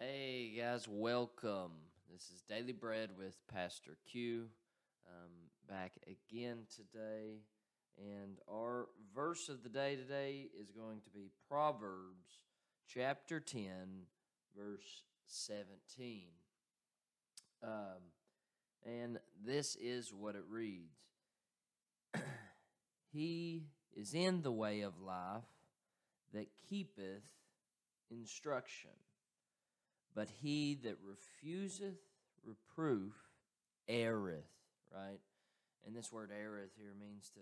Hey guys, welcome. This is Daily Bread with Pastor Q. Um, back again today, and our verse of the day today is going to be Proverbs chapter 10, verse 17. Um, and this is what it reads He is in the way of life that keepeth instruction but he that refuseth reproof erreth, right? And this word erreth here means to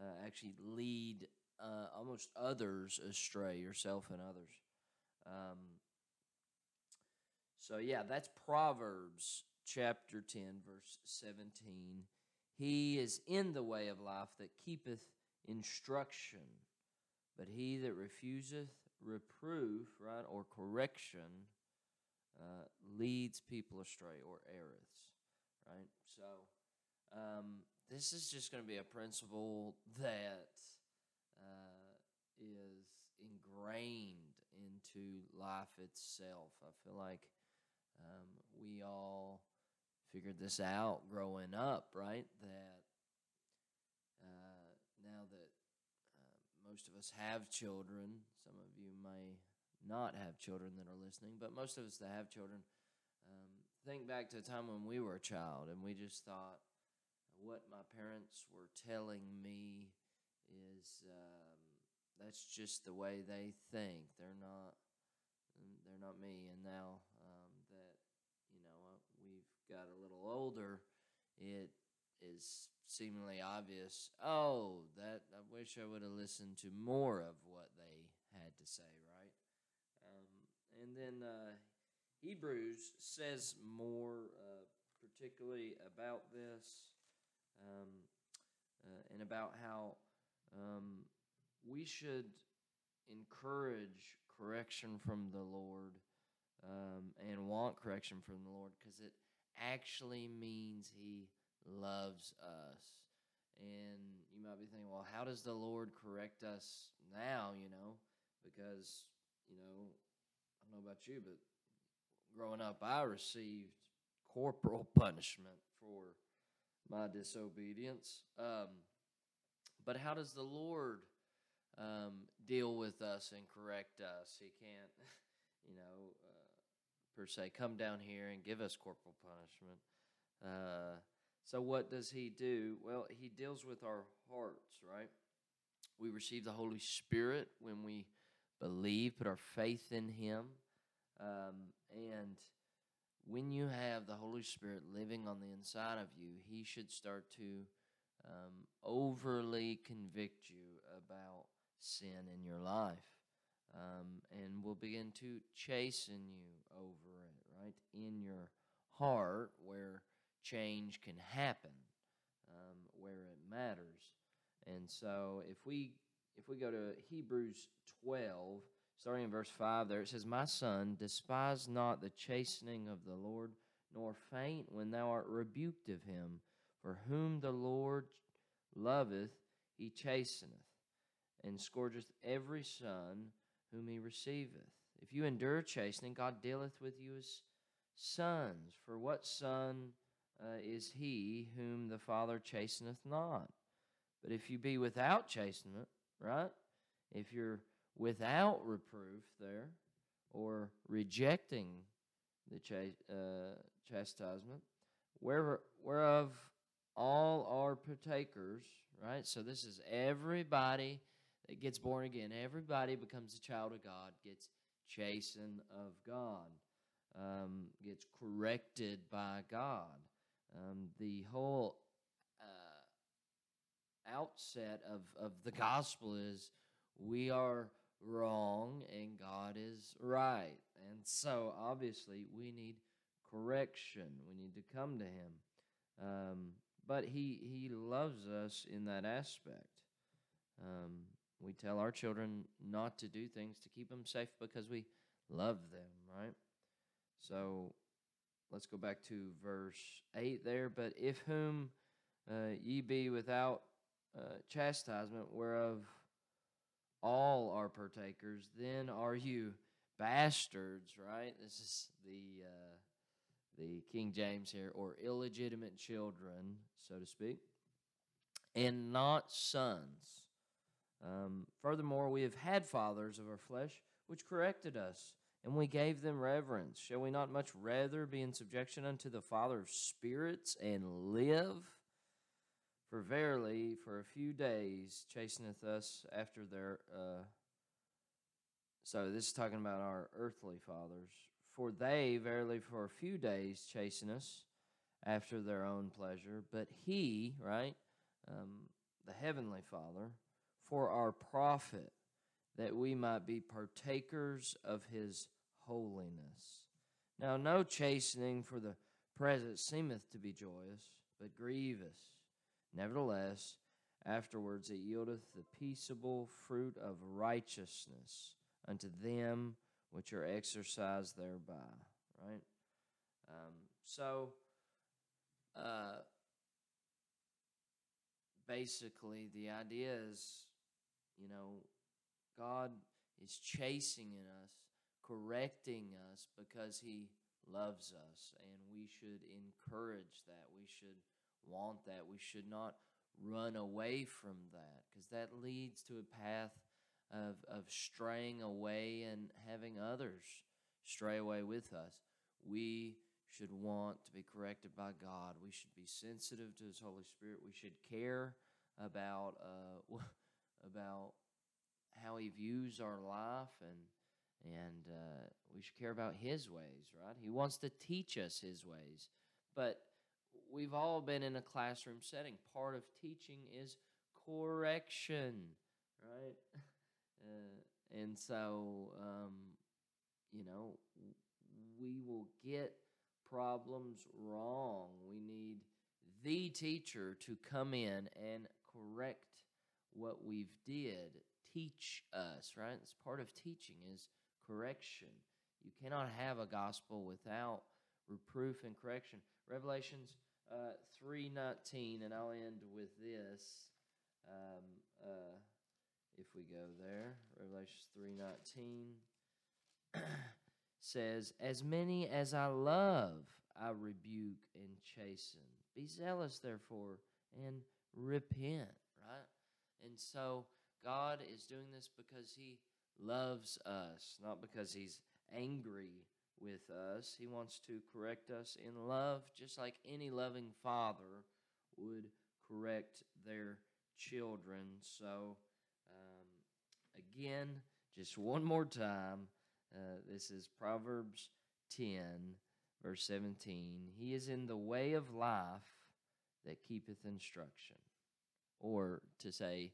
uh, actually lead uh, almost others astray, yourself and others. Um, so, yeah, that's Proverbs chapter 10, verse 17. He is in the way of life that keepeth instruction, but he that refuseth reproof, right, or correction, uh, leads people astray or errors, right? So, um, this is just going to be a principle that uh, is ingrained into life itself. I feel like um, we all figured this out growing up, right? That uh, now that uh, most of us have children, some of you may not have children that are listening, but most of us that have children um, think back to a time when we were a child and we just thought what my parents were telling me is um, that's just the way they think. They're not they're not me. And now um, that you know uh, we've got a little older, it is seemingly obvious. Oh, that I wish I would have listened to more of what they had to say, and then uh, Hebrews says more, uh, particularly about this, um, uh, and about how um, we should encourage correction from the Lord um, and want correction from the Lord because it actually means He loves us. And you might be thinking, well, how does the Lord correct us now? You know, because you know know about you, but growing up, I received corporal punishment for my disobedience. Um, but how does the Lord um, deal with us and correct us? He can't, you know, uh, per se, come down here and give us corporal punishment. Uh, so, what does He do? Well, He deals with our hearts, right? We receive the Holy Spirit when we believe, put our faith in Him. Um, and when you have the Holy Spirit living on the inside of you, He should start to um, overly convict you about sin in your life. Um, and will begin to chasten you over it, right? In your heart where change can happen, um, where it matters. And so if we if we go to Hebrews 12, starting in verse 5 there, it says, My son, despise not the chastening of the Lord, nor faint when thou art rebuked of him. For whom the Lord loveth, he chasteneth, and scourgeth every son whom he receiveth. If you endure chastening, God dealeth with you as sons. For what son uh, is he whom the Father chasteneth not? But if you be without chastenment, right? If you're without reproof there or rejecting the ch- uh, chastisement, where, whereof all are partakers, right? So this is everybody that gets born again. Everybody becomes a child of God, gets chastened of God, um, gets corrected by God. Um, the whole outset of, of the gospel is we are wrong and God is right. And so, obviously, we need correction. We need to come to Him. Um, but he, he loves us in that aspect. Um, we tell our children not to do things to keep them safe because we love them, right? So let's go back to verse 8 there. But if whom uh, ye be without uh, chastisement, whereof all are partakers, then are you bastards, right? This is the uh, the King James here, or illegitimate children, so to speak, and not sons. Um, furthermore, we have had fathers of our flesh which corrected us, and we gave them reverence. Shall we not much rather be in subjection unto the Father of spirits and live? For verily, for a few days chasteneth us after their. Uh, so this is talking about our earthly fathers. For they, verily, for a few days chasten us after their own pleasure, but he, right, um, the heavenly Father, for our profit, that we might be partakers of his holiness. Now, no chastening for the present seemeth to be joyous, but grievous. Nevertheless, afterwards it yieldeth the peaceable fruit of righteousness unto them which are exercised thereby. Right? Um, so, uh, basically, the idea is, you know, God is chasing in us, correcting us because He loves us, and we should encourage that. We should want that. We should not run away from that because that leads to a path of, of straying away and having others stray away with us. We should want to be corrected by God. We should be sensitive to His Holy Spirit. We should care about uh, about how He views our life, and and uh, we should care about His ways. Right? He wants to teach us His ways, but we've all been in a classroom setting. Part of teaching is correction, right? Uh, and so, um, you know, we will get problems wrong. We need the teacher to come in and correct what we've did. Teach us, right? It's part of teaching is correction. You cannot have a gospel without reproof and correction. Revelations uh, 3.19, and I'll end with this. Um, uh, if we go there, Revelation 3.19 says, As many as I love, I rebuke and chasten. Be zealous, therefore, and repent, right? And so God is doing this because He loves us, not because He's angry with us. He wants to correct us in love, just like any loving father would correct their children. So, um, again, just one more time, uh, this is Proverbs 10, verse 17. He is in the way of life that keepeth instruction. Or to say,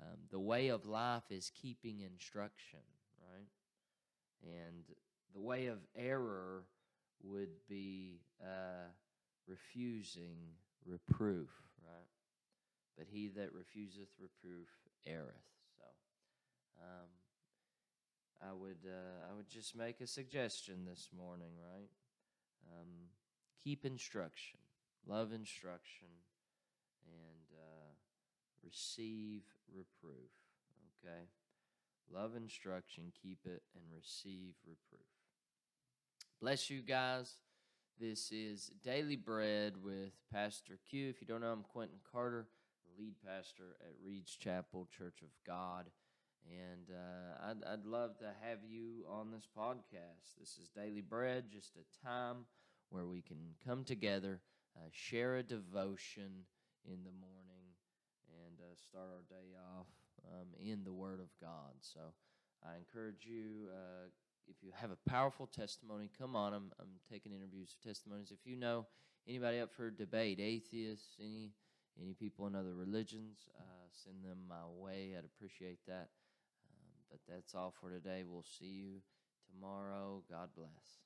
um, the way of life is keeping instruction, right? And the way of error would be uh, refusing reproof, right? But he that refuseth reproof erreth. So, um, I would uh, I would just make a suggestion this morning, right? Um, keep instruction, love instruction, and uh, receive reproof. Okay, love instruction, keep it, and receive reproof. Bless you guys. This is Daily Bread with Pastor Q. If you don't know, I'm Quentin Carter, lead pastor at Reed's Chapel Church of God. And uh, I'd, I'd love to have you on this podcast. This is Daily Bread, just a time where we can come together, uh, share a devotion in the morning, and uh, start our day off um, in the Word of God. So I encourage you uh, if you have a powerful testimony, come on. I'm, I'm taking interviews of testimonies. If you know anybody up for debate, atheists, any any people in other religions, uh, send them my way. I'd appreciate that. Um, but that's all for today. We'll see you tomorrow. God bless.